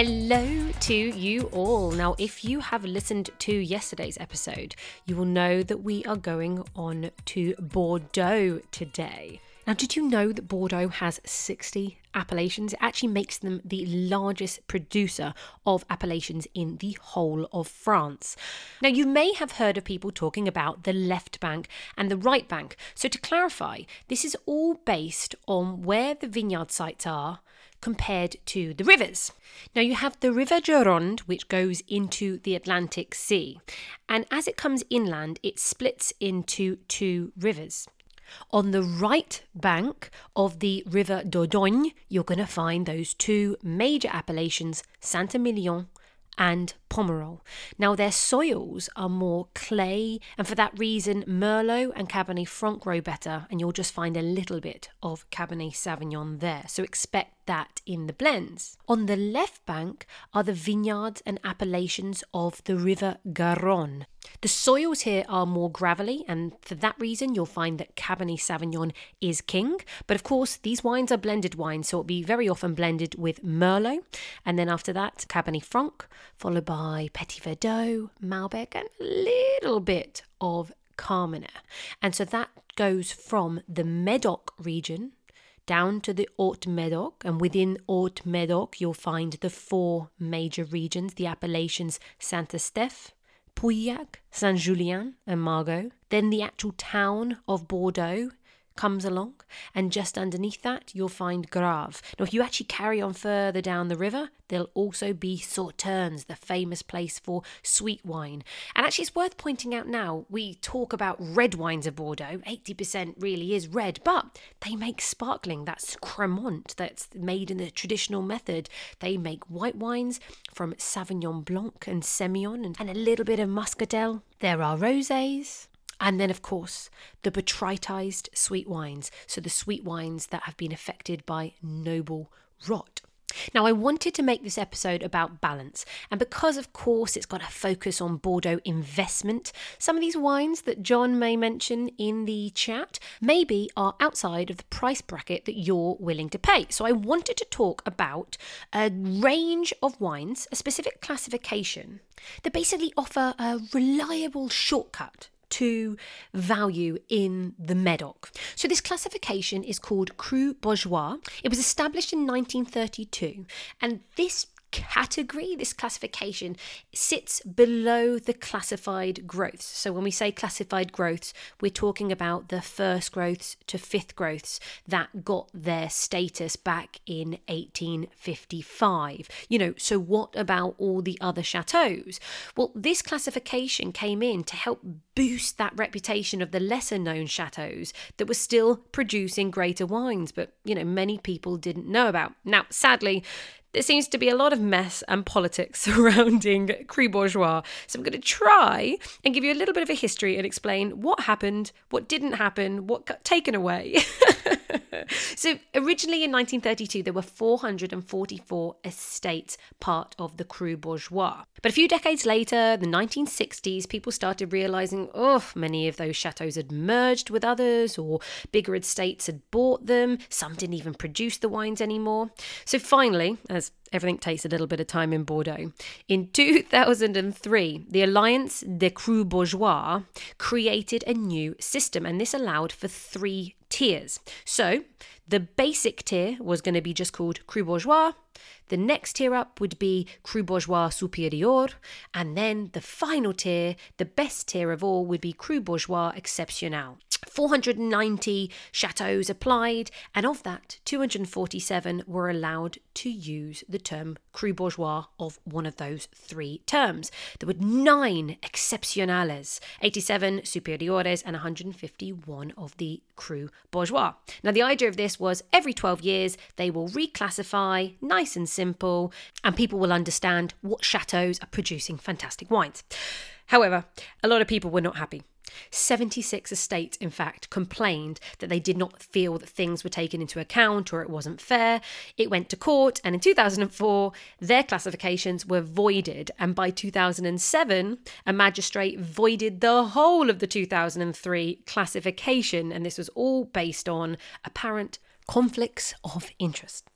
Hello to you all. Now, if you have listened to yesterday's episode, you will know that we are going on to Bordeaux today. Now, did you know that Bordeaux has 60 appellations? It actually makes them the largest producer of appellations in the whole of France. Now, you may have heard of people talking about the left bank and the right bank. So, to clarify, this is all based on where the vineyard sites are compared to the rivers. Now, you have the River Gironde, which goes into the Atlantic Sea, and as it comes inland, it splits into two rivers. On the right bank of the River Dordogne, you're going to find those two major appellations, Saint Emilion and Pomerol. Now, their soils are more clay, and for that reason, Merlot and Cabernet Franc grow better, and you'll just find a little bit of Cabernet Sauvignon there. So, expect that in the blends. On the left bank are the vineyards and appellations of the River Garonne. The soils here are more gravelly, and for that reason, you'll find that Cabernet Sauvignon is king. But of course, these wines are blended wines, so it'll be very often blended with Merlot, and then after that, Cabernet Franc, followed by Petit Verdot, Malbec, and a little bit of Carmenère. And so that goes from the Medoc region down to the Haute Medoc, and within Haute Medoc, you'll find the four major regions the appellations Saint Estèphe, Pauillac, Saint Julien, and Margaux. Then the actual town of Bordeaux comes along, and just underneath that, you'll find Graves. Now, if you actually carry on further down the river, there'll also be Sauternes, the famous place for sweet wine. And actually, it's worth pointing out now we talk about red wines of Bordeaux, 80% really is red, but they make sparkling. That's Cremant, that's made in the traditional method. They make white wines from Sauvignon Blanc and Semillon and, and a little bit of Muscadelle. There are rosés, and then, of course, the botrytized sweet wines. So, the sweet wines that have been affected by noble rot. Now, I wanted to make this episode about balance, and because, of course, it's got a focus on Bordeaux investment, some of these wines that John may mention in the chat maybe are outside of the price bracket that you're willing to pay. So, I wanted to talk about a range of wines, a specific classification that basically offer a reliable shortcut to value in the Medoc. So this classification is called Cru Bourgeois. It was established in 1932 and this category, this classification, sits below the classified growths. So when we say classified growths, we're talking about the first growths to fifth growths that got their status back in 1855. You know, so what about all the other chateaus? Well, this classification came in to help boost that reputation of the lesser known chateaus that were still producing greater wines, but you know, many people didn't know about. Now, sadly, there seems to be a lot of mess and politics surrounding Cru Bourgeois. So I'm going to try and give you a little bit of a history and explain what happened, what didn't happen, what got taken away. so originally in 1932, there were 444 estates part of the Cru Bourgeois. But a few decades later, the 1960s, people started realizing, oh, many of those chateaus had merged with others or bigger estates had bought them. Some didn't even produce the wines anymore. So finally, as everything takes a little bit of time in Bordeaux. In 2003, the Alliance des Crus Bourgeois created a new system, and this allowed for three tiers. So, the basic tier was going to be just called Cru Bourgeois. The next tier up would be Cru Bourgeois Supérieur. And then the final tier, the best tier of all, would be Cru Bourgeois Exceptionnel. 490 chateaus applied, and of that, 247 were allowed to use the term Cru Bourgeois of one of those three terms. There were nine excepcionales, 87 superiores, and 151 of the Cru Bourgeois. Now, the idea of this was every 12 years they will reclassify, nice and simple, and people will understand what chateaus are producing fantastic wines. However, a lot of people were not happy 76 estates, in fact, complained that they did not feel that things were taken into account or it wasn't fair. It went to court, and in 2004, their classifications were voided. And by 2007, a magistrate voided the whole of the 2003 classification. And this was all based on apparent conflicts of interest.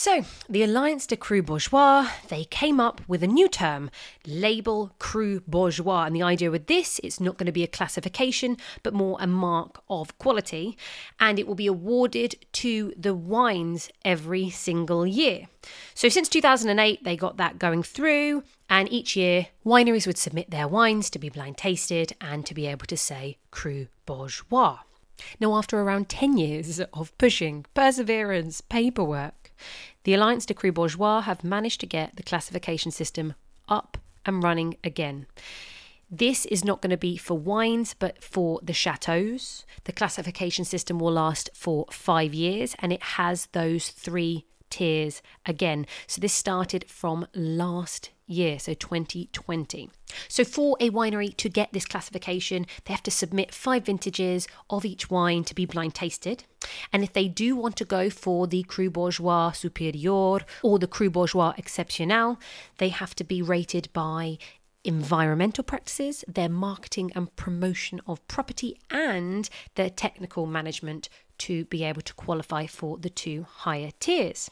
So, the Alliance de Cru Bourgeois, they came up with a new term, label Cru Bourgeois. And the idea with this, it's not going to be a classification, but more a mark of quality. And it will be awarded to the wines every single year. So, since 2008, they got that going through. And each year, wineries would submit their wines to be blind tasted and to be able to say Cru Bourgeois. Now, after around 10 years of pushing, perseverance, paperwork, the Alliance de Cru Bourgeois have managed to get the classification system up and running again. This is not going to be for wines, but for the chateaus. The classification system will last for five years and it has those three tiers again. So this started from last year, so 2020. So, for a winery to get this classification, they have to submit five vintages of each wine to be blind tasted. And if they do want to go for the Cru Bourgeois Supérieur or the Cru Bourgeois Exceptionnel, they have to be rated by environmental practices, their marketing and promotion of property, and their technical management to be able to qualify for the two higher tiers.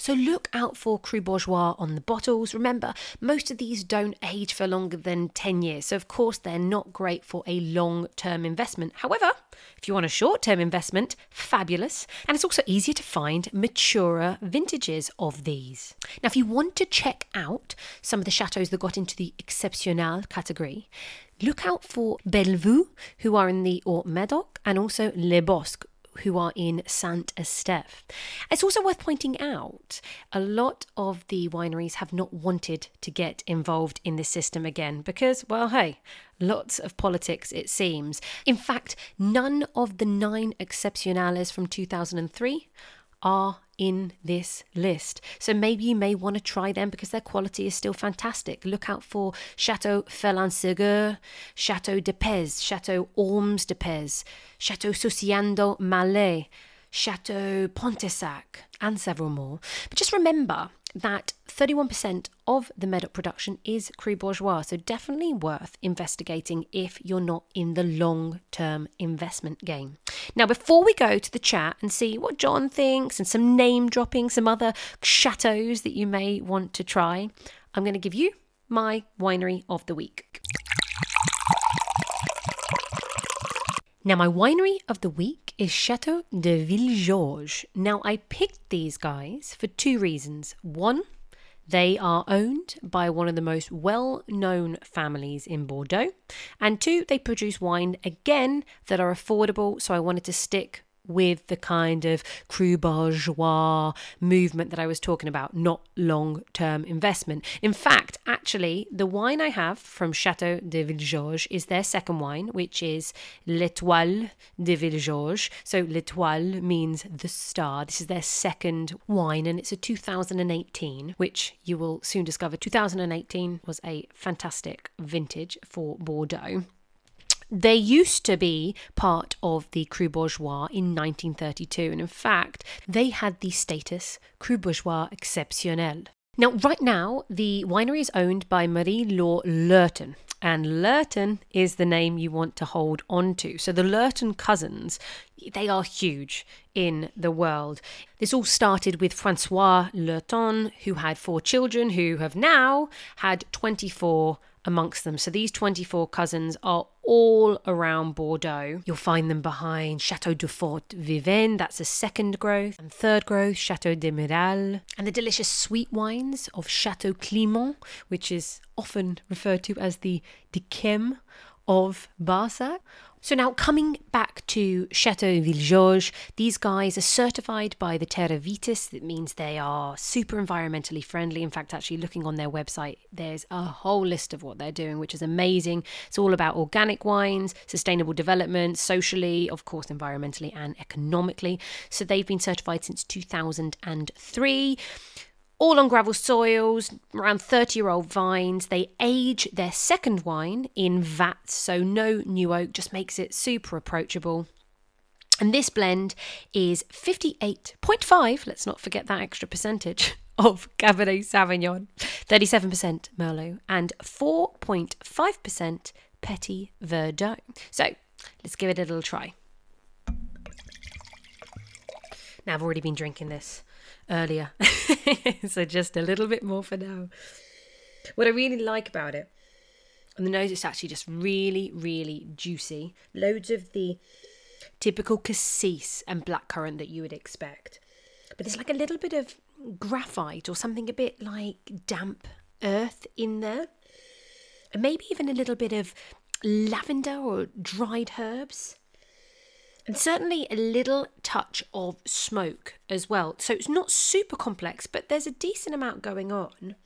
So look out for Cru Bourgeois on the bottles. Remember, most of these don't age for longer than 10 years, so of course they're not great for a long term investment. However, if you want a short term investment, fabulous. And it's also easier to find maturer vintages of these. Now, if you want to check out some of the chateaus that got into the exceptionnel category, look out for Bellevue, who are in the Haut Medoc, and also Le Boscq, who are in Saint Estèphe. It's also worth pointing out a lot of the wineries have not wanted to get involved in this system again because, well, hey, lots of politics it seems. In fact, none of the nine exceptionales from 2003 are in this list. So maybe you may want to try them because their quality is still fantastic. Look out for Chateau Phélan-Ségur, Chateau de Pez, Chateau Ormes de Pez, Chateau Sociando Mallet, Chateau Potensac, and several more. But just remember that 31% of the Medoc production is Cru Bourgeois, so definitely worth investigating if you're not in the long term investment game. Now, before we go to the chat and see what John thinks and some name dropping, some other chateaus that you may want to try, I'm going to give you my winery of the week. Now, my winery of the week is Chateau de Villegeorges. Now, I picked these guys for two reasons. One, they are owned by one of the most well known families in Bordeaux. And two, they produce wine again that are affordable. So I wanted to stick with the kind of cru bourgeois movement that I was talking about, not long term investment. In fact, actually, the wine I have from Chateau de Villegeorges is their second wine, which is L'Étoile de Villegeorges. So, L'Étoile means the star. This is their second wine, and it's a 2018, which you will soon discover 2018 was a fantastic vintage for Bordeaux. They used to be part of the Cru Bourgeois in 1932, and in fact, they had the status Cru Bourgeois Exceptionnel. Now, right now, the winery is owned by Marie Laure Lurton, and Lurton is the name you want to hold on to. So the Lurton cousins, they are huge in the world. This all started with Francois Lurton, who had four children, who have now had 24 amongst them. So these 24 cousins are all around Bordeaux. You'll find them behind Chateau Durfort-Vivens, that's a second growth, and third growth, Chateau Desmirail, and the delicious sweet wines of Chateau Climens, which is often referred to as the d'Yquem of Barsac, so now coming back to Chateau Villegeorges, these guys are certified by the Terra Vitis. That means they are super environmentally friendly. In fact, actually looking on their website, there's a whole list of what they're doing, which is amazing. It's all about organic wines, sustainable development, socially, of course, environmentally and economically. So they've been certified since 2003 all on gravel soils, around 30 year old vines. They age their second wine in vats, so no new oak, just makes it super approachable. And this blend is 58.5, let's not forget that extra percentage, of Cabernet Sauvignon, 37% Merlot, and 4.5% Petit Verdot. So let's give it a little try. Now, I've already been drinking this earlier, so just a little bit more for now. What I really like about it, on the nose, it's actually just really, really juicy. Loads of the typical cassis and blackcurrant that you would expect. But there's like a little bit of graphite or something a bit like damp earth in there. And maybe even a little bit of lavender or dried herbs. And certainly a little touch of smoke as well. So it's not super complex, but there's a decent amount going on.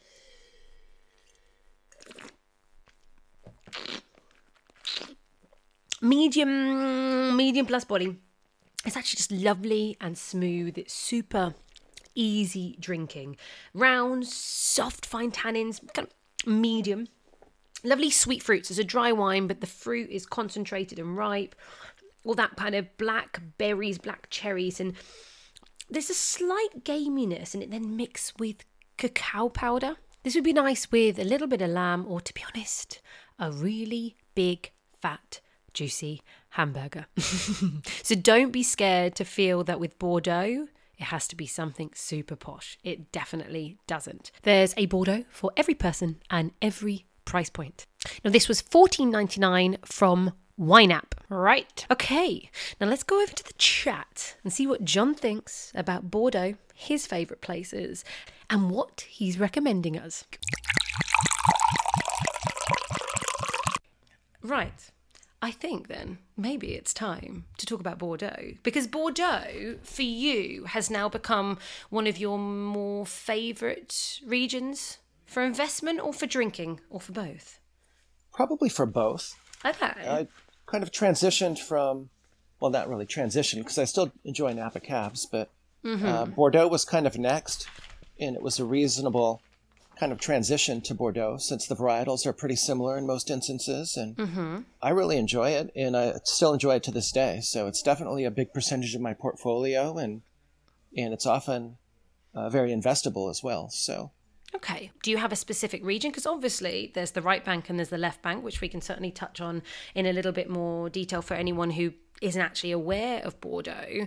Medium, medium plus body. It's actually just lovely and smooth. It's super easy drinking. Round, soft, fine tannins, kind of medium. Lovely sweet fruits. It's a dry wine, but the fruit is concentrated and ripe. All that kind of black berries, black cherries, and there's a slight gaminess, and it then mixed with cacao powder. This would be nice with a little bit of lamb, or to be honest, a really big, fat, juicy hamburger. so don't be scared to feel that with Bordeaux, it has to be something super posh. It definitely doesn't. There's a Bordeaux for every person and every price point. Now, this was $14.99 from YNAB. Right. Okay. Now let's go over to the chat and see what John thinks about Bordeaux, his favourite places, and what he's recommending us. Right. I think then maybe it's time to talk about Bordeaux because Bordeaux for you has now become one of your more favourite regions for investment or for drinking or for both? Probably for both. Okay. I kind of transitioned from, well, not really transitioned because I still enjoy Napa cabs, but mm-hmm. uh, Bordeaux was kind of next, and it was a reasonable kind of transition to Bordeaux since the varietals are pretty similar in most instances. And mm-hmm. I really enjoy it, and I still enjoy it to this day. So it's definitely a big percentage of my portfolio, and and it's often uh, very investable as well. So. Okay. Do you have a specific region? Because obviously there's the right bank and there's the left bank, which we can certainly touch on in a little bit more detail for anyone who isn't actually aware of Bordeaux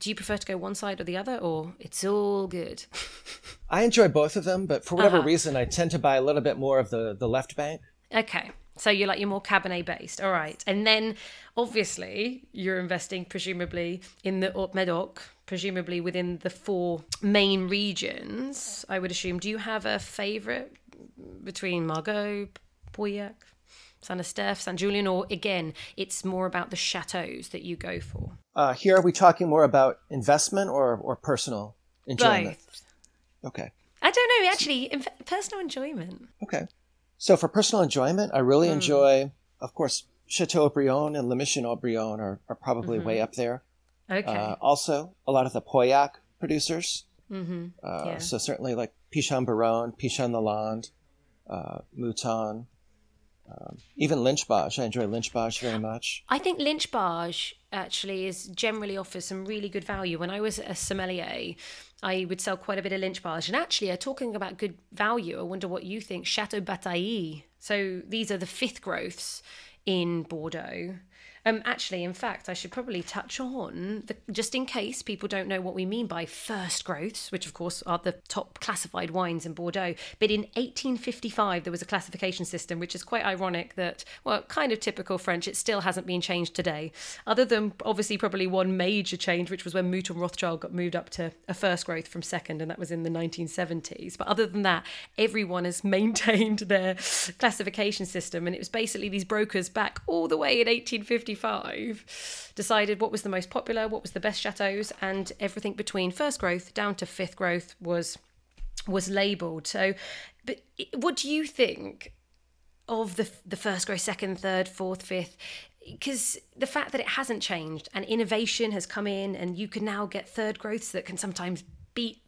do you prefer to go one side or the other, or it's all good? I enjoy both of them, but for whatever uh-huh. reason, I tend to buy a little bit more of the the left bank. Okay, so you're like you're more Cabernet based, all right. And then obviously you're investing presumably in the Medoc, presumably within the four main regions. I would assume. Do you have a favorite between Margaux, Pauillac? Saint Estèphe, Saint Julien, or again, it's more about the chateaus that you go for? Uh, here, are we talking more about investment or, or personal enjoyment? Both. Okay. I don't know, actually, personal enjoyment. Okay. So for personal enjoyment, I really mm. enjoy, of course, Chateau Brion and Le Mission Haut-Brion are, are probably mm-hmm. way up there. Okay. Uh, also, a lot of the Pauillac producers. Mm-hmm. Uh, yeah. So certainly like Pichon Baronne, Pichon Lalande, uh, Mouton, um, even Lynch Bages, I enjoy Lynch Bages very much. I think Lynch Bages actually is generally offers some really good value. When I was a sommelier, I would sell quite a bit of Lynch Bages. And actually, uh, talking about good value, I wonder what you think. Chateau Batailley. So these are the fifth growths in Bordeaux. Um, actually, in fact, I should probably touch on the, just in case people don't know what we mean by first growths, which of course are the top classified wines in Bordeaux. But in 1855, there was a classification system, which is quite ironic that, well, kind of typical French, it still hasn't been changed today, other than obviously probably one major change, which was when Mouton Rothschild got moved up to a first growth from second, and that was in the 1970s. But other than that, everyone has maintained their classification system, and it was basically these brokers back all the way in 1855 decided what was the most popular, what was the best chateaus, and everything between first growth down to fifth growth was was labelled. So, but what do you think of the the first growth, second, third, fourth, fifth? Because the fact that it hasn't changed and innovation has come in, and you can now get third growths that can sometimes beat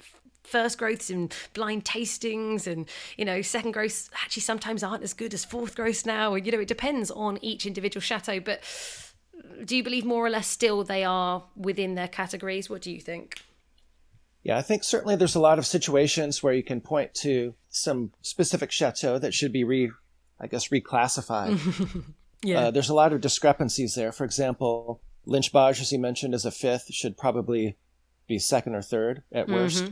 first growths and blind tastings and you know second growths actually sometimes aren't as good as fourth growths now. You know it depends on each individual chateau but do you believe more or less still they are within their categories? What do you think? Yeah i think certainly there's a lot of situations where you can point to some specific chateau that should be re i guess reclassified. Yeah. uh, there's a lot of discrepancies there. For example lynch Bages, as you mentioned is a fifth should probably be second or third at mm-hmm. worst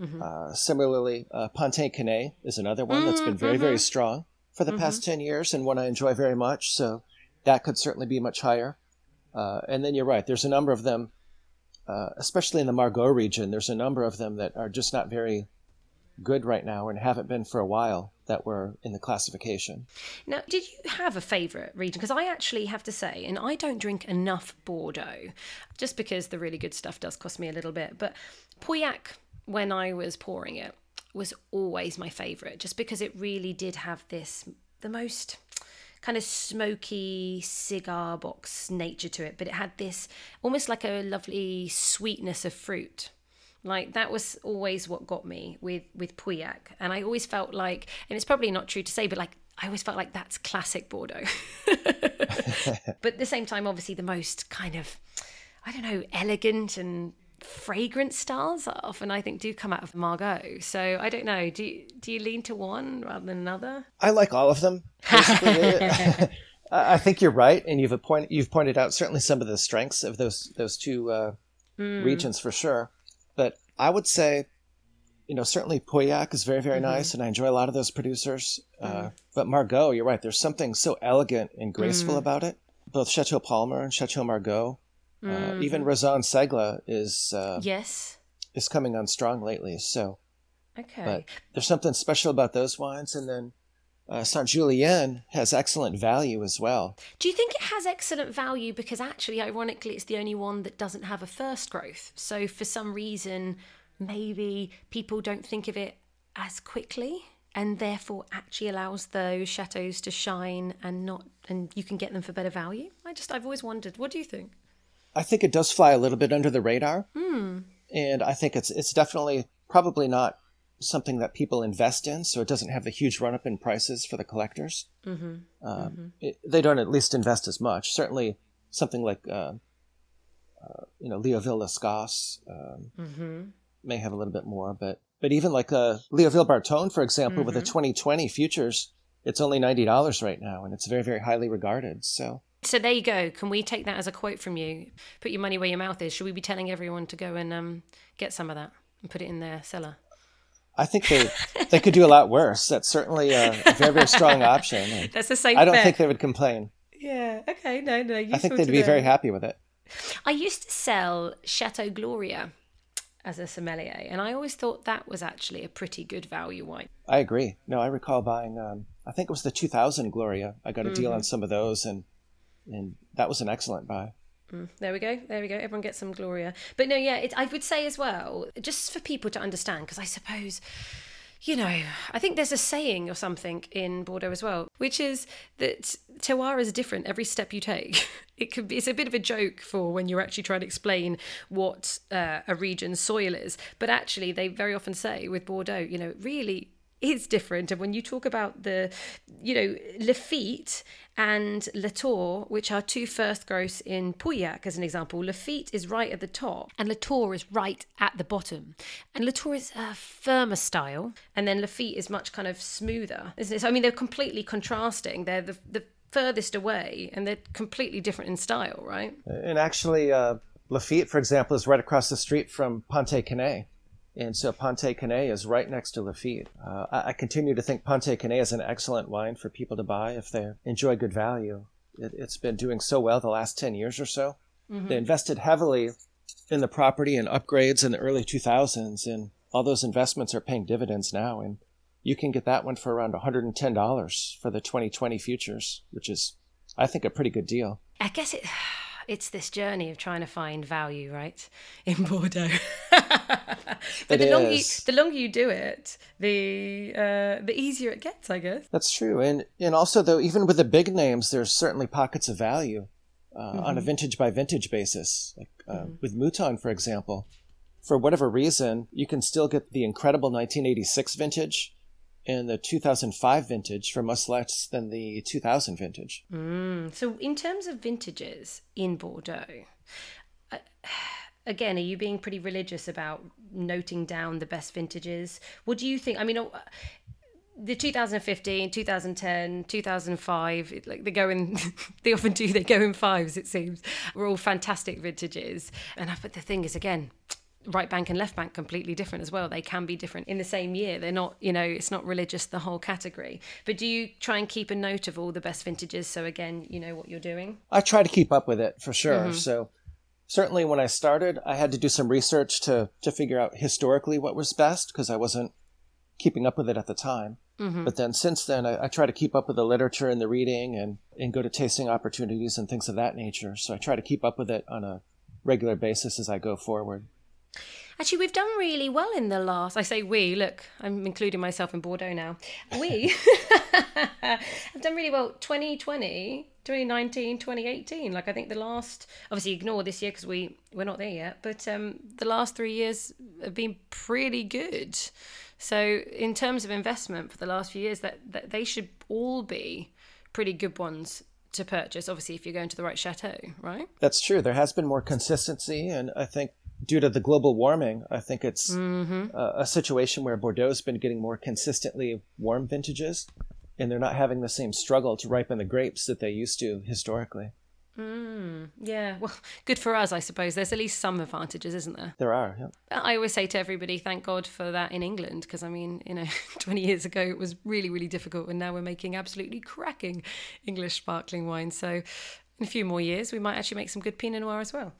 Mm-hmm. Uh, similarly, uh, Pontet Canet is another one that's been very, mm-hmm. very strong for the mm-hmm. past 10 years and one I enjoy very much. So that could certainly be much higher. Uh, and then you're right, there's a number of them, uh, especially in the Margaux region, there's a number of them that are just not very good right now and haven't been for a while that were in the classification. Now, did you have a favourite region? Because I actually have to say, and I don't drink enough Bordeaux, just because the really good stuff does cost me a little bit, but Pauillac when I was pouring it was always my favorite just because it really did have this the most kind of smoky cigar box nature to it but it had this almost like a lovely sweetness of fruit. Like that was always what got me with with Pauillac and I always felt like and it's probably not true to say but like I always felt like that's classic Bordeaux. But at the same time obviously the most kind of I don't know elegant and fragrance styles often I think do come out of Margaux. So I don't know. Do you, do you lean to one rather than another? I like all of them. I think you're right, and you've you've pointed out certainly some of the strengths of those those two uh, mm. regions for sure. But I would say, you know, certainly Pauillac is very very mm-hmm. nice, and I enjoy a lot of those producers. Mm. Uh, but Margaux, you're right. There's something so elegant and graceful mm. about it. Both Chateau Palmer and Chateau Margaux Mm. Uh, even mm-hmm. Is uh, yes is coming on strong lately. So okay, but there's something special about those wines, and then uh, Saint Julien has excellent value as well. Do you think it has excellent value because actually, ironically, it's the only one that doesn't have a first growth? So for some reason, maybe people don't think of it as quickly and therefore actually allows those chateaus to shine and not and you can get them for better value i just i've always wondered what do you think I think it does fly a little bit under the radar, mm. and I think it's it's definitely probably not something that people invest in, so it doesn't have the huge run up in prices for the collectors. Mm-hmm. Uh, mm-hmm. It, they don't at least invest as much. Certainly, something like uh, uh, you know Leoville Las Cases um, mm-hmm. may have a little bit more, but but even like uh, Leoville Barton, for example, with the 2020 mm-hmm. futures, it's only ninety dollars right now, and it's very very highly regarded. So so there you go. Can we take that as a quote from you? Put your money where your mouth is. Should we be telling everyone to go and um, get some of that and put it in their cellar? I think they they could do a lot worse. That's certainly a very very strong option. That's a safe. I don't bet. think they would complain. Yeah. Okay. No. No. I think they'd be know. very happy with it. I used to sell Chateau Gloria as a sommelier, and I always thought that was actually a pretty good value wine. I agree. No, I recall buying. Um, I think it was the 2000 Gloria. I got a mm-hmm. deal on some of those, and and that was an excellent buy. Mm, there we go. There we go. Everyone gets some Gloria. But no, yeah, it, I would say as well, just for people to understand, because I suppose, you know, I think there's a saying or something in Bordeaux as well, which is that terroir is different every step you take. It could be, it's a bit of a joke for when you're actually trying to explain what uh, a region's soil is. But actually, they very often say with Bordeaux, you know, really is different. And when you talk about the, you know, Lafite and Latour, which are two first growths in Pauillac, as an example, Lafite is right at the top and Latour is right at the bottom. And Latour is a firmer style, and then Lafite is much kind of smoother, isn't it? So, I mean, they're completely contrasting. They're the, the furthest away and they're completely different in style, right? And actually, uh, Lafite, for example, is right across the street from Pontet Canet. And so Pontet Canet is right next to Lafite. Uh, I, I, continue to think Pontet Canet is an excellent wine for people to buy if they enjoy good value. It, has been doing so well the last 10 years or so. Mm-hmm. They invested heavily in the property and upgrades in the early 2000s, and all those investments are paying dividends now. And you can get that one for around $110 for the 2020 futures, which is, I think, a pretty good deal. I guess it it's this journey of trying to find value, right, in Bordeaux. but the longer, you, the longer you do it, the uh, the easier it gets, I guess. That's true, and and also though, even with the big names, there's certainly pockets of value uh, mm-hmm. on a mm-hmm. vintage by vintage basis. Like uh, mm-hmm. with Mouton, for example, for whatever reason, you can still get the incredible 1986 vintage and the 2005 vintage for much less than the 2000 vintage. Mm. So, in terms of vintages in Bordeaux, uh, again, are you being pretty religious about noting down the best vintages? What do you think? I mean, uh, the 2015 2010 2005 like they go in they often do they go in fives it seems we're all fantastic vintages and I, but the thing is again right bank and left bank completely different as well they can be different in the same year they're not you know it's not religious the whole category but do you try and keep a note of all the best vintages so again you know what you're doing i try to keep up with it for sure mm-hmm. so certainly when i started i had to do some research to to figure out historically what was best because i wasn't keeping up with it at the time. Mm-hmm. but then since then I, I try to keep up with the literature and the reading and and go to tasting opportunities and things of that nature. So i try to keep up with it on a regular basis as i go forward Actually, we've done really well in the last. I say we. Look, I'm including myself in Bordeaux now. We have done really well. 2020, 2019, 2018. Like I think the last, obviously ignore this year because we we're not there yet. But um, the last three years have been pretty good. So in terms of investment for the last few years, that, that they should all be pretty good ones to purchase obviously if you're going to the right chateau right that's true there has been more consistency and i think due to the global warming, I think it's mm-hmm. a, a, situation where Bordeaux's been getting more consistently warm vintages, and they're not having the same struggle to ripen the grapes that they used to historically. Mm, yeah, well, good for us, I suppose. There's at least some advantages, isn't there? There are. Yeah. I always say to everybody, thank God for that in England, because I mean, you know, 20 years ago it was really, really difficult, and now we're making absolutely cracking English sparkling wine. So, in a few more years, we might actually make some good Pinot Noir as well.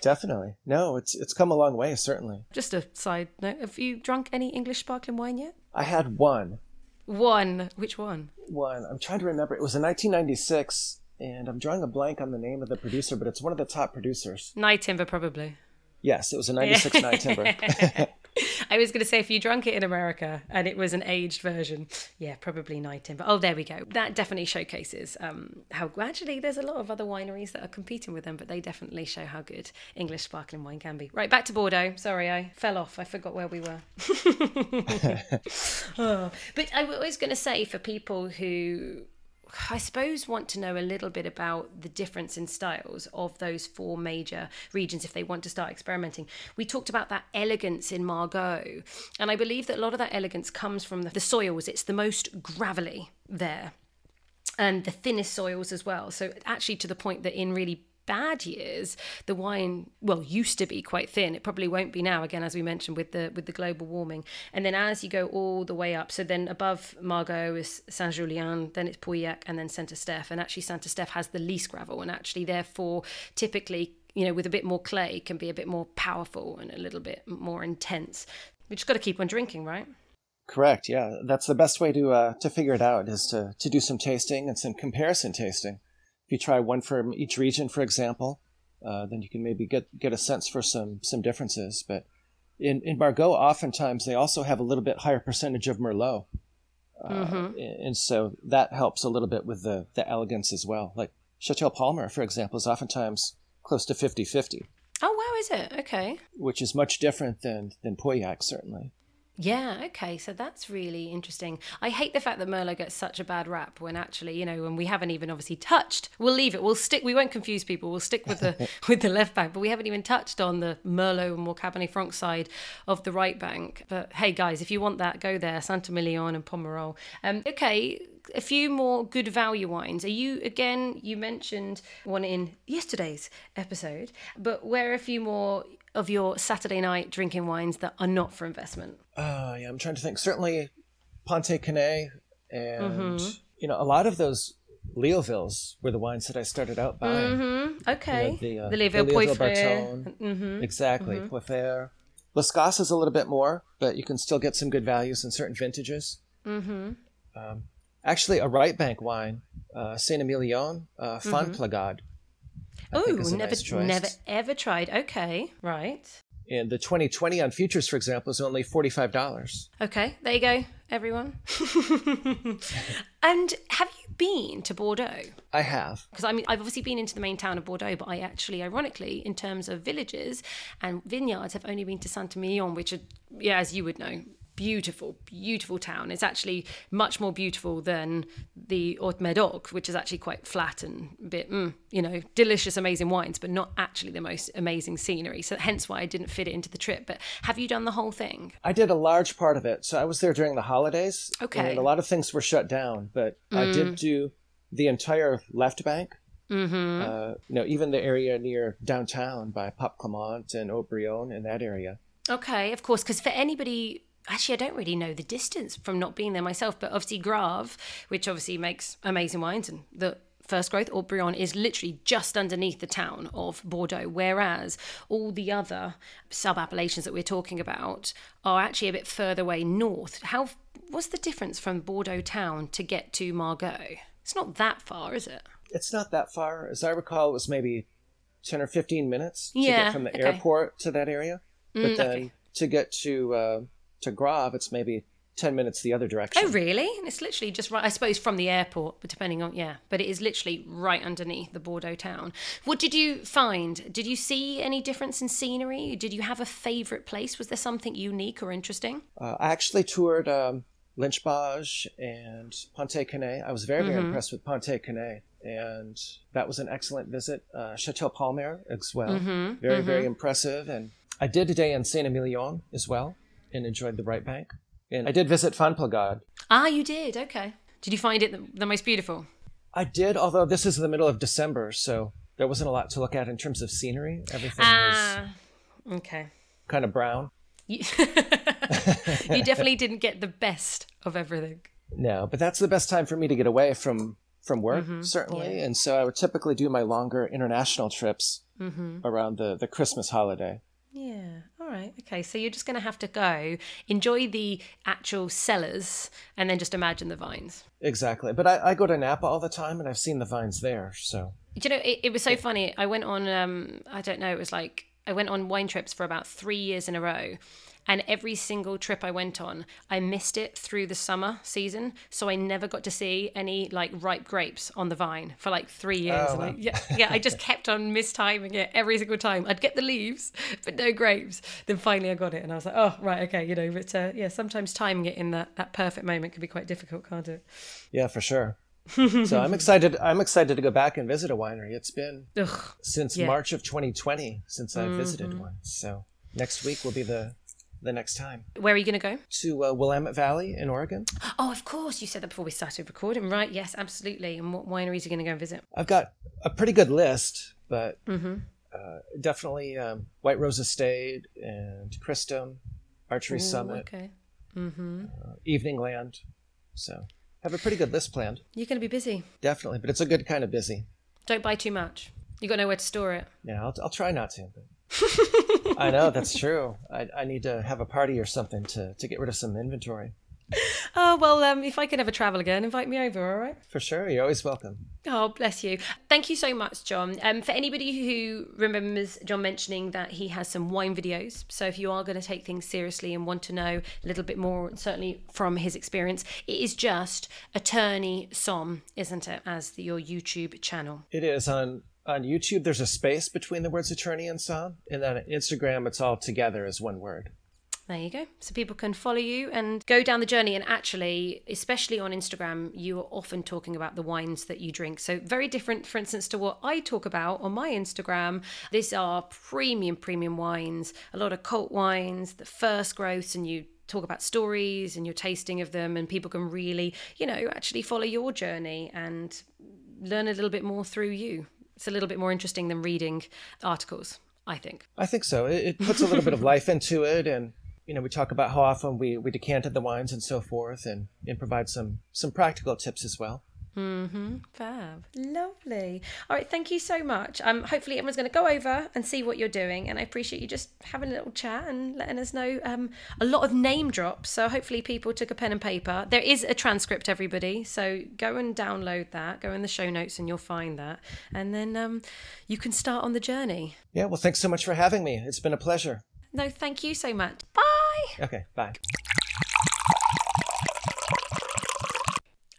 Definitely. No, it's it's come a long way, certainly. Just a side note: Have you drunk any English sparkling wine yet? I had one. One. Which one? One. I'm trying to remember. It was in 1996, and I'm drawing a blank on the name of the producer, but it's one of the top producers. Nyetimber, probably. Yes, it was a 96 Nyetimber. I was going to say if you drank it in America and it was an aged version, yeah, probably Nyetimber. Oh, there we go. That definitely showcases um, how actually there's a lot of other wineries that are competing with them, but they definitely show how good English sparkling wine can be. Right, back to Bordeaux. Sorry, I fell off. I forgot where we were. oh. But I was going to say for people who I suppose, want to know a little bit about the difference in styles of those four major regions if they want to start experimenting. We talked about that elegance in Margaux, and I believe that a lot of that elegance comes from the, the soils. It's the most gravelly there and the thinnest soils as well. So, actually, to the point that in really bad years, the wine well used to be quite thin. It probably won't be now again, as we mentioned with the with the global warming. And then as you go all the way up, so then above Margaux is Saint Julien, then it's Pauillac, and then Saint Estèphe. And actually, Saint Estèphe has the least gravel, and actually, therefore, typically. You know, with a bit more clay, can be a bit more powerful and a little bit more intense. We just got to keep on drinking, right? Correct. Yeah, that's the best way to uh, to figure it out is to to do some tasting and some comparison tasting you try one from each region, for example, uh, then you can maybe get get a sense for some some differences. But in in Margaux, oftentimes they also have a little bit higher percentage of Merlot, uh, mm-hmm. and so that helps a little bit with the the elegance as well. Like Chateau Palmer, for example, is oftentimes close to 50-50. Oh wow, is it okay? Which is much different than than Pauillac, certainly. Yeah, okay, so that's really interesting. I hate the fact that Merlot gets such a bad rap when actually, you know, when we haven't even obviously touched. We'll leave it. We'll stick. We won't confuse people. We'll stick with the with the left bank, but we haven't even touched on the Merlot and more Cabernet Franc side of the right bank. But hey, guys, if you want that, go there. Saint-Emilion and Pomerol. Um, okay, a few more good value wines. Are you again? You mentioned one in yesterday's episode, but where a few more of your Saturday night drinking wines that are not for investment? Uh, yeah, I'm trying to think. Certainly, Pontet Canet and mm-hmm. you know a lot of those Leovilles were the wines that I started out buying. Mm-hmm. Okay, you know, the, uh, the Leoville, the Leoville Barton, mm-hmm. exactly. Mm-hmm. Las Cases is a little bit more, but you can still get some good values in certain vintages. Mm-hmm. Um, actually, a right bank wine, uh, Saint Emilion, uh, Fon mm-hmm. Oh, never, nice never ever tried. Okay, right. And the 2020 on futures, for example, is only $45. Okay, there you go, everyone. and have you been to Bordeaux? I have. Because I mean, I've obviously been into the main town of Bordeaux, but I actually, ironically, in terms of villages and vineyards, have only been to Saint Emilion, which, are, yeah, as you would know, beautiful, beautiful town. It's actually much more beautiful than the Haute Medoc, which is actually quite flat and a bit, mm, you know, delicious, amazing wines, but not actually the most amazing scenery. So hence why I didn't fit it into the trip. But have you done the whole thing? I did a large part of it. So I was there during the holidays. Okay. And a lot of things were shut down, but I did do the entire left bank. Mm-hmm. Uh, you know, even the area near downtown by Pape Clement and Haut-Brion in that area. Okay, of course, because for anybody actually, I don't really know the distance from not being there myself, but obviously Graves, which obviously makes amazing wines, and the first growth Haut-Brion is literally just underneath the town of Bordeaux, whereas all the other sub appellations that we're talking about are actually a bit further away north. How what's the difference from Bordeaux town to get to Margaux? It's not that far, is it? It's not that far. As I recall, it was maybe 10 or 15 minutes to Yeah, get from the okay. airport to that area. But Mm, then okay. to get to uh, to Graves, it's maybe 10 minutes the other direction. Oh, really? It's literally just right, I suppose, from the airport, but depending on, yeah, but it is literally right underneath the Bordeaux town. What did you find? Did you see any difference in scenery? Did you have a favourite place? Was there something unique or interesting? Uh, I actually toured um, Lynch Bages and Pontet Canet. I was very, Mm-hmm. very impressed with Pontet Canet. And that was an excellent visit. Uh, Chateau Palmer as well. Mm-hmm. Very, very impressive. And I did a day in Saint Emilion as well and enjoyed the right bank. And I did visit Fonplégade. Ah, you did? Okay. Did you find it the, the most beautiful? I did, although this is the middle of December, so there wasn't a lot to look at in terms of scenery. Everything was Ah, okay. kind of brown. You, you definitely didn't get the best of everything. No, but that's the best time for me to get away from from work, certainly. And so I would typically do my longer international trips around the the Christmas holiday. Yeah. All right. Okay. So you're just going to have to go enjoy the actual cellars and then just imagine the vines. Exactly. But I, I go to Napa all the time, and I've seen the vines there. So Do you know, it, it was so funny. I went on, um, I don't know, it was like, I went on wine trips for about three years in a row. And every single trip I went on, I missed it through the summer season. So I never got to see any like ripe grapes on the vine for like three years. Oh, And I- yeah, yeah, I just kept on mistiming it every single time. I'd get the leaves, but no grapes. Then finally I got it. And I was like, oh, right, okay, you know, but uh, yeah, sometimes timing it in that, that perfect moment can be quite difficult, can't it? yeah, for sure. so I'm excited. I'm excited to go back and visit a winery. It's been Ugh. since Yeah. March of 2020 since I visited one. So next week will be the the next time Where are you going to go? to uh, Willamette Valley in Oregon. Oh, of course. You said that before we started recording, right? Yes, absolutely. And what wineries are you going to go and visit? I've got a pretty good list, but Mm-hmm. uh, definitely um, White Rose Estate and Cristom, Archery Summit, Okay. Mm-hmm. uh, Evening Land. So have a pretty good list planned, You're going to be busy. definitely. But it's a good kind of busy. Don't buy too much. You got nowhere to store it. Yeah, I'll, I'll try not to. But I know that's true. I, I need to have a party or something to, to get rid of some inventory. Oh well, um, if I could ever travel again, invite me over. All right. For sure, you're always welcome. Oh, bless you. Thank you so much, John. Um, for anybody who remembers John mentioning that he has some wine videos, so if you are going to take things seriously and want to know a little bit more, certainly from his experience, it is just Attorney Som, isn't it, as the, your YouTube channel? It is on on YouTube. There's a space between the words attorney and son, and then on Instagram, it's all together as one word. There you go. So people can follow you and go down the journey. And actually, especially on Instagram, you are often talking about the wines that you drink. So very different, for instance, to what I talk about on my Instagram. These are premium, premium wines, a lot of cult wines, the first growths, and you talk about stories and your tasting of them and people can really you know actually follow your journey and learn a little bit more through you it's a little bit more interesting than reading articles i think I think so. It, it puts a little bit of life into it, and you know, we talk about how often we we decanted the wines and so forth, and and provide some some practical tips as well. Mm-hmm. Fab. Lovely. All right. Thank you so much. Um, hopefully everyone's going to go over and see what you're doing. And I appreciate you just having a little chat and letting us know um, a lot of name drops. So hopefully people took a pen and paper. There is a transcript, everybody. So go and download that. Go in the show notes and you'll find that. And then um, you can start on the journey. Yeah. Well, thanks so much for having me. It's been a pleasure. No, thank you so much. Bye. Okay, bye.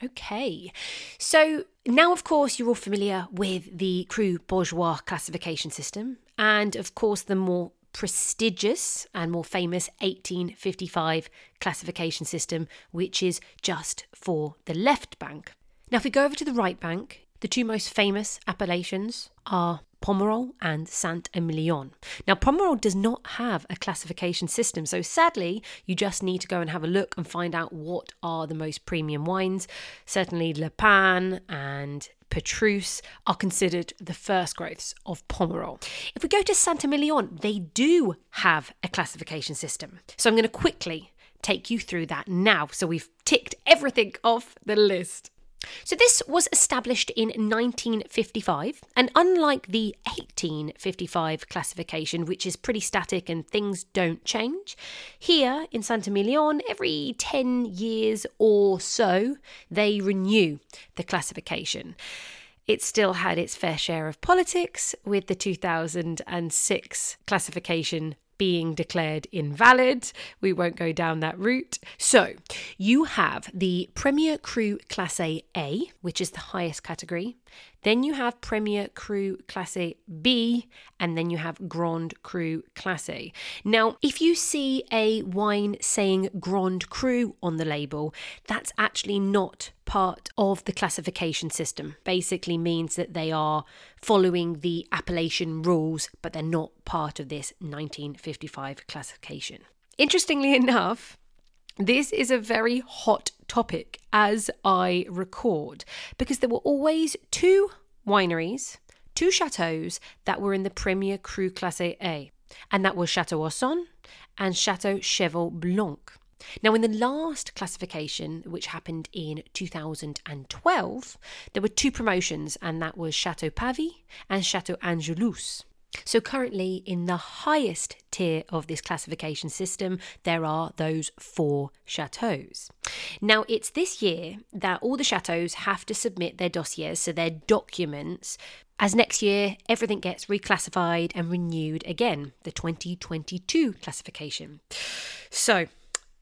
Okay, so now, of course, you're all familiar with the Cru Bourgeois classification system, and of course, the more prestigious and more famous 1855 classification system, which is just for the left bank. Now, if we go over to the right bank, the two most famous appellations are Pomerol and Saint Emilion. Now, Pomerol does not have a classification system, so sadly, you just need to go and have a look and find out what are the most premium wines. Certainly, Le Pin and Petrus are considered the first growths of Pomerol. If we go to Saint Emilion, they do have a classification system. So I'm going to quickly take you through that now. So we've ticked everything off the list. So, this was established in 1955, and unlike the 1855 classification, which is pretty static and things don't change, here in Saint Emilion, every 10 years or so, they renew the classification. It still had its fair share of politics with the 2006 classification being declared invalid. We won't go down that route. So, you have the Premier Cru Classe A, which is the highest category. Then you have Premier Cru Classe B, and then you have Grand Cru Classe. Now, if you see a wine saying Grand Cru on the label, that's actually not part of the classification system. Basically means that they are following the appellation rules, but they're not part of this 1955 classification. Interestingly enough, this is a very hot topic as I record because there were always two wineries, two chateaux that were in the Premier Cru Classe A, and that was Chateau Ausone and Chateau Cheval Blanc. Now, in the last classification, which happened in 2012, there were two promotions, and that was Chateau Pavie and Chateau Angelus. So, currently, in the highest tier of this classification system, there are those four chateaux. Now, it's this year that all the chateaux have to submit their dossiers, so their documents, as next year everything gets reclassified and renewed again, the 2022 classification. So,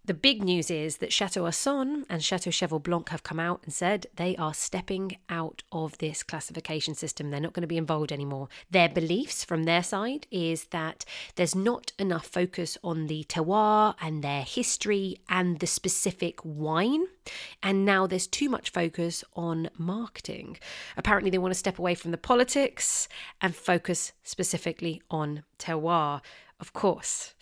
the big news is that Chateau Ausone and Chateau Cheval Blanc have come out and said they are stepping out of this classification system. They're not going to be involved anymore. Their beliefs from their side is that there's not enough focus on the terroir and their history and the specific wine. And now there's too much focus on marketing. Apparently, they want to step away from the politics and focus specifically on terroir. Of course,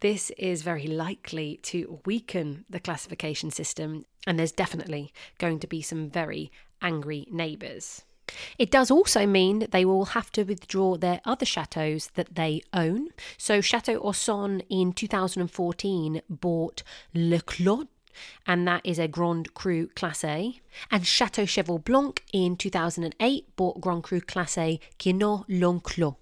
this is very likely to weaken the classification system, and there's definitely going to be some very angry neighbours. It does also mean that they will have to withdraw their other chateaux that they own. So, Chateau Ausone in 2014 bought Le Clos and that is a Grand Cru Classe. And Chateau Cheval Blanc in 2008 bought Grand Cru Classe Quinault L'Enclos,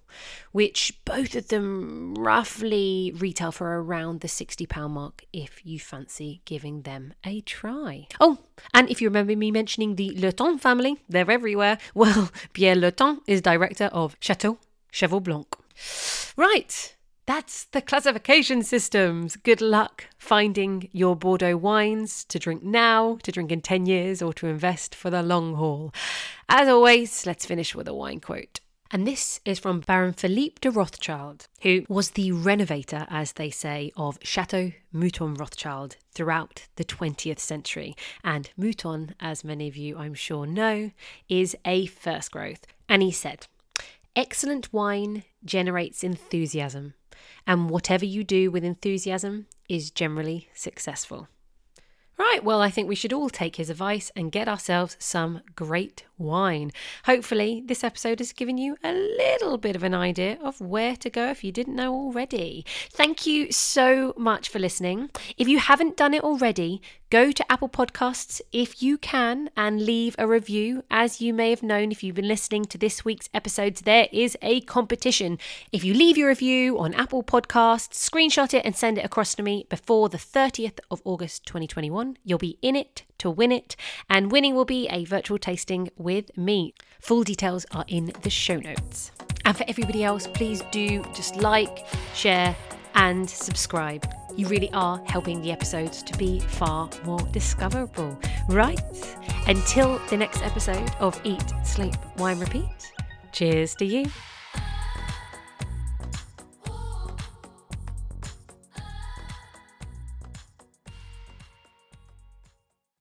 which both of them roughly retail for around the £60 mark if you fancy giving them a try. Oh, and if you remember me mentioning the Lurton family, they're everywhere. Well, Pierre Lurton is director of Chateau Cheval Blanc. Right, that's the classification systems. Good luck finding your Bordeaux wines to drink now, to drink in 10 years, or to invest for the long haul. As always, let's finish with a wine quote. And this is from Baron Philippe de Rothschild, who was the renovator, as they say, of Chateau Mouton Rothschild throughout the 20th century. And Mouton, as many of you I'm sure know, is a first growth. And he said, Excellent wine generates enthusiasm and whatever you do with enthusiasm is generally successful. Right, well, I think we should all take his advice and get ourselves some great wine. Hopefully, this episode has given you a little bit of an idea of where to go if you didn't know already. Thank you so much for listening. If you haven't done it already, go to Apple Podcasts if you can and leave a review. As you may have known if you've been listening to this week's episodes, there is a competition. If you leave your review on Apple Podcasts, screenshot it and send it across to me before the 30th of August 2021, on. You'll be in it to win it, and winning will be a virtual tasting with me. Full details are in the show notes. And for everybody else, please do just like, share, and subscribe. You really are helping the episodes to be far more discoverable. Right? Until the next episode of Eat, Sleep, Wine, Repeat, cheers to you.